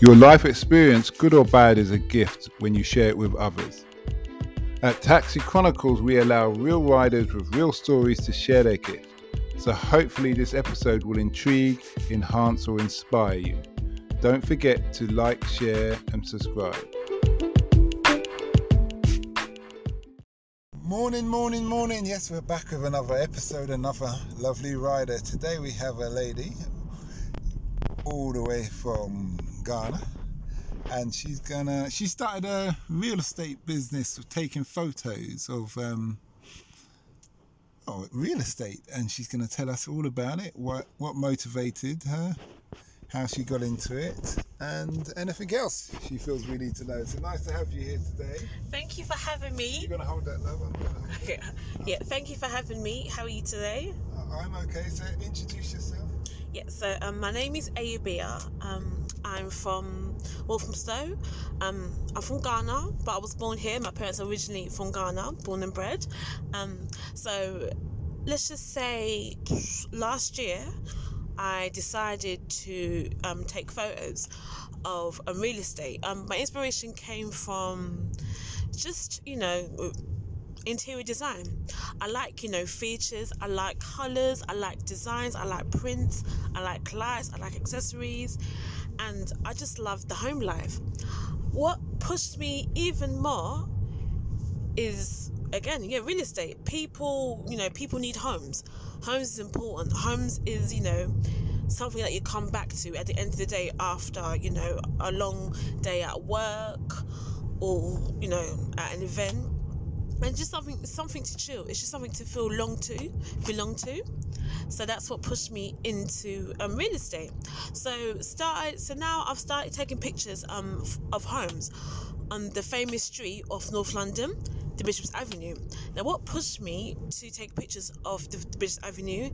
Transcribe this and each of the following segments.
Your life experience, good or bad, is a gift when you share it with others. At Taxi Chronicles, we allow real riders with real stories to share their gift. So hopefully, this episode will intrigue, enhance, or inspire you. Don't forget to like, share, and subscribe. Morning, morning, morning. Yes, we're back with another episode, another lovely rider. Today we have a lady all the way from Ghana and she's gonna she started a real estate business of taking photos of um, oh, real estate and she's gonna tell us all about it what what motivated her how she got into it, and anything else she feels we need to know. So nice to have you here today. Thank you for having me. You're to hold that love. yeah. yeah, thank you for having me. How are you today? I'm okay. So introduce yourself. Yeah, so um, my name is Ayubia. Um, I'm from Walthamstow. Um, I'm from Ghana, but I was born here. My parents are originally from Ghana, born and bred. Um, so let's just say last year I decided to um, take photos of um, real estate. Um, my inspiration came from just, you know, interior design. I like, you know, features, I like colors, I like designs, I like prints, I like lights, I like accessories, and I just love the home life. What pushed me even more is again, yeah, real estate. People, you know, people need homes. Homes is important. Homes is you know something that you come back to at the end of the day after you know a long day at work or you know at an event and just something something to chill it's just something to feel long to belong to so that's what pushed me into um, real estate so started so now i've started taking pictures um, of homes on the famous street of north london the Bishop's Avenue. Now, what pushed me to take pictures of the, the Bishop's Avenue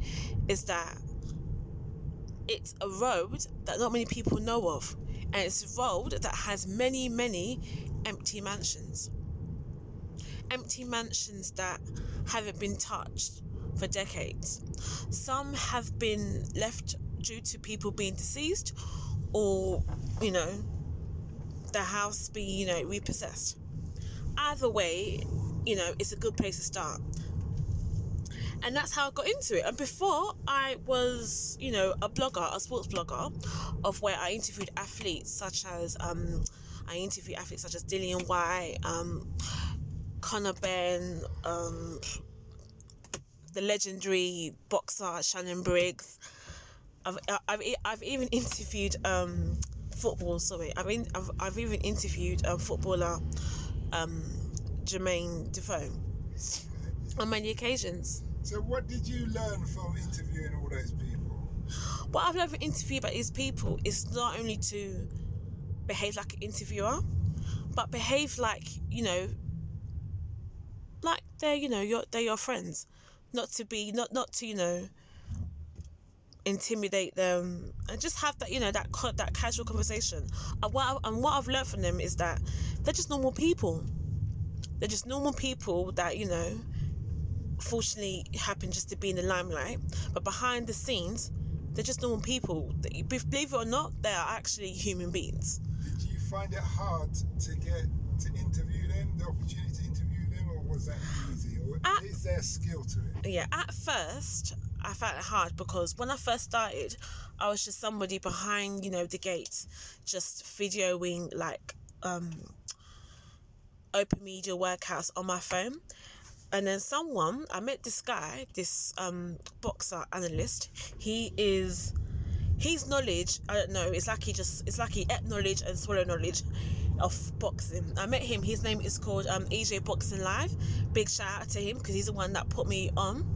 is that it's a road that not many people know of, and it's a road that has many, many empty mansions. Empty mansions that haven't been touched for decades. Some have been left due to people being deceased, or you know, the house being you know repossessed either way, you know, it's a good place to start. And that's how I got into it. And before I was, you know, a blogger, a sports blogger, of where I interviewed athletes such as um, I interviewed athletes such as Dillian Whyte, um, Conor Benn, um, the legendary boxer Shannon Briggs. I've, I've, I've even interviewed um, football. Sorry, I've, in, I've, I've even interviewed a footballer um, Jermaine Defoe on many occasions. So, what did you learn from interviewing all those people? What I've learned from interviewing about these people is not only to behave like an interviewer, but behave like you know, like they're you know your they're your friends, not to be not not to you know intimidate them and just have that you know that that casual conversation. And what, I, and what I've learned from them is that they're just normal people. They're just normal people that you know fortunately happen just to be in the limelight. But behind the scenes they're just normal people. Believe it or not they are actually human beings. Did you find it hard to get to interview them the opportunity to interview them or was that easy or at, is there skill to it yeah at first I found it hard because when I first started, I was just somebody behind, you know, the gates, just videoing like um, open media workouts on my phone. And then someone, I met this guy, this um, boxer analyst. He is, his knowledge, I don't know, it's like he just, it's like he ate knowledge and swallowed knowledge of boxing. I met him. His name is called um, EJ Boxing Live. Big shout out to him because he's the one that put me on.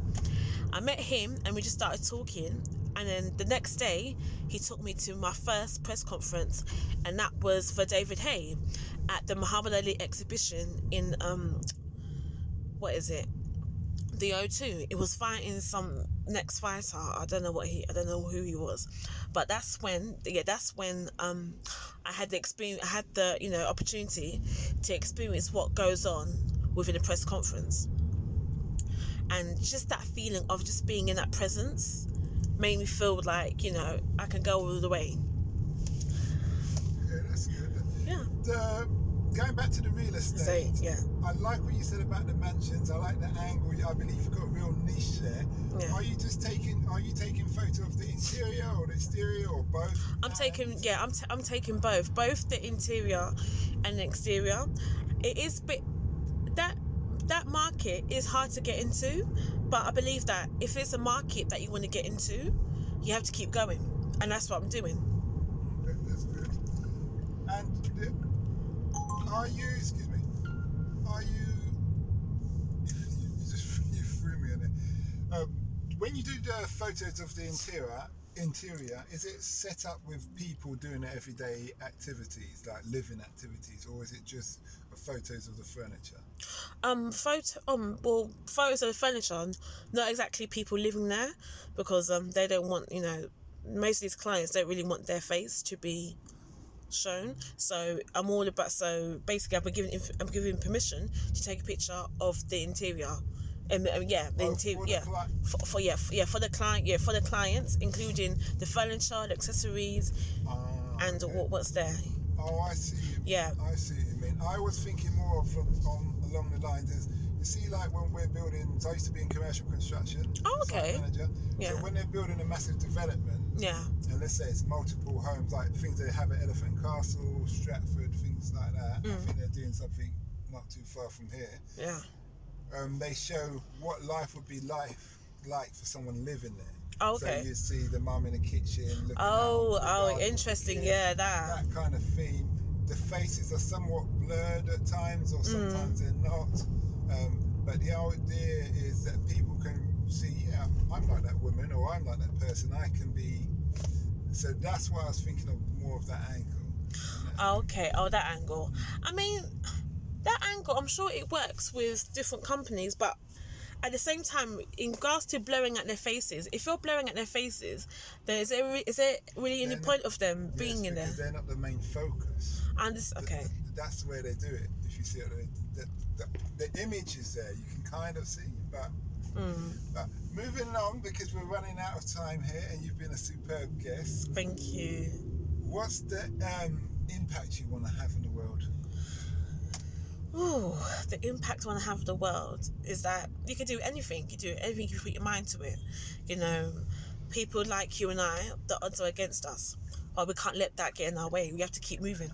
I met him and we just started talking. And then the next day, he took me to my first press conference, and that was for David Haye at the Muhammad Ali exhibition in um, what is it? The O2. It was fighting some next fighter. I don't know what he. I don't know who he was, but that's when. Yeah, that's when um, I had the experience. I had the you know opportunity to experience what goes on within a press conference and just that feeling of just being in that presence made me feel like you know I can go all the way. Okay, that's good. Yeah. The, going back to the real estate, So yeah, I like what you said about the mansions. I like the angle. I believe you've got a real niche there. yeah. Are you just taking? Are you taking photo of the interior or the exterior or both? I'm taking yeah, I'm t- I'm taking both, both the interior and the exterior. It is bit that that market is hard to get into, but I believe that if it's a market that you want to get into, you have to keep going, and that's what I'm doing. That's good. And the, are you? Excuse me. Are you? You threw me in it. Um, when you do the photos of the interior, interior, is it set up with people doing everyday activities, like living activities, or is it just photos of the furniture? Um, photo um well photos of the furniture, not exactly people living there, because um they don't want you know most of these clients don't really want their face to be shown. So I'm all about. So basically, I've been given inf- I'm given permission to take a picture of the interior. Um, um, yeah, the Oh, interior. for the Yeah, cli- for, for yeah, for, yeah, for the client. Yeah, for the clients, including the furniture, the accessories, Ah, and okay. what, what's there. Oh, I see. Yeah. I see you mean. I was thinking more of um, along the lines see, like when we're building. I used to be in commercial construction. Oh, okay. Manager. Yeah. So when they're building a massive development, Yeah, and let's say it's multiple homes, like things they have at Elephant Castle, Stratford, things like that. I Mm. think they're doing something not too far from here. yeah. Um, they show what life would be life like for someone living there. Oh, okay. So you see the mum in the kitchen. Looking Oh, oh, interesting. yeah Yeah, that. that kind of theme. The faces are somewhat blurred at times, or sometimes they're not. Um, but the idea is that people can see, yeah, I'm like that woman, or I'm like that person. I can be. So that's why I was thinking of more of that angle. Oh, okay. Oh, that angle. I mean, that angle. I'm sure it works with different companies, but at the same time, in regards to blowing at their faces, if you're blowing at their faces, then is there there really any They're not- point of them being Yes, in there? they're not the main focus. And this, Th- okay. th- that's where they do it. If you see it, the, the, the image is there. You can kind of see, but Mm, But moving along because we're running out of time here, and you've been a superb guest. thank you. What's the um, impact you want to have in the world? Ooh, the impact I want to have on the world is that you can do anything. You do anything you put your mind to it. You know, people like you and I, the odds are against us, but we can't let that get in our way. We have to keep moving.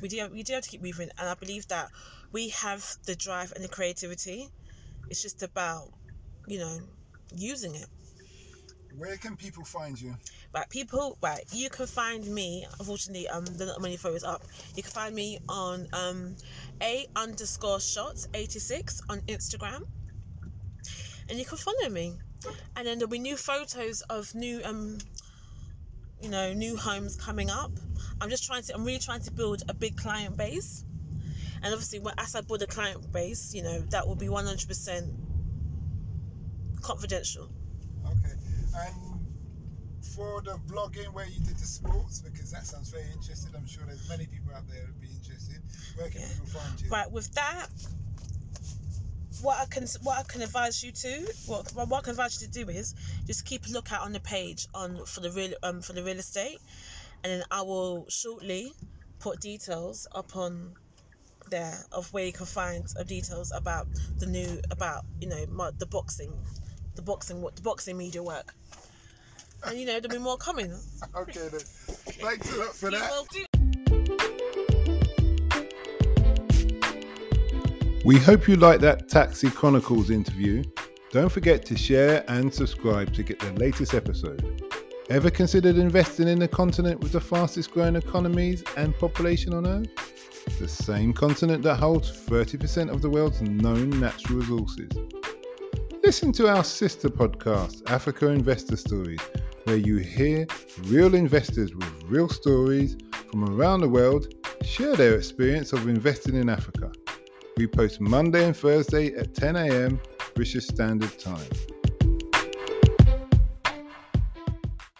We do. have, We do have to keep moving, and I believe that we have the drive and the creativity. It's just about, you know, using it. Where can people find you? Right, people. Right, you can find me. Unfortunately, um, the not many photos up. You can find me on um, a underscore shots eighty six on Instagram, and you can follow me. And then there'll be new photos of new um, you know, new homes coming up. I'm just trying to. I'm really trying to build a big client base, and obviously, when- as I build a client base, you know, that will be one hundred percent confidential. Okay. And for the blogging where you did the sports, because that sounds very interesting. I'm sure there's many people out there who'd be interested. Where can Yeah. people find you? Right, with that, what I can what I can advise you to what what I can advise you to do is just keep a lookout on the page on for the real um for the real estate, and then I will shortly put details upon there of where you can find uh, details about the new about you know my, the boxing, the boxing what the boxing media work, and you know there'll be more coming. Okay then. Thanks a lot for You that. We hope you liked that Taxi Chronicles interview. Don't forget to share and subscribe to get the latest episode. Ever considered investing in the continent with the fastest growing economies and population on Earth? The same continent that holds 30% of the world's known natural resources. Listen to our sister podcast, Africa Investor Stories, where you hear real investors with real stories from around the world share their experience of investing in Africa. We post Monday and Thursday at 10 a.m. British Standard Time.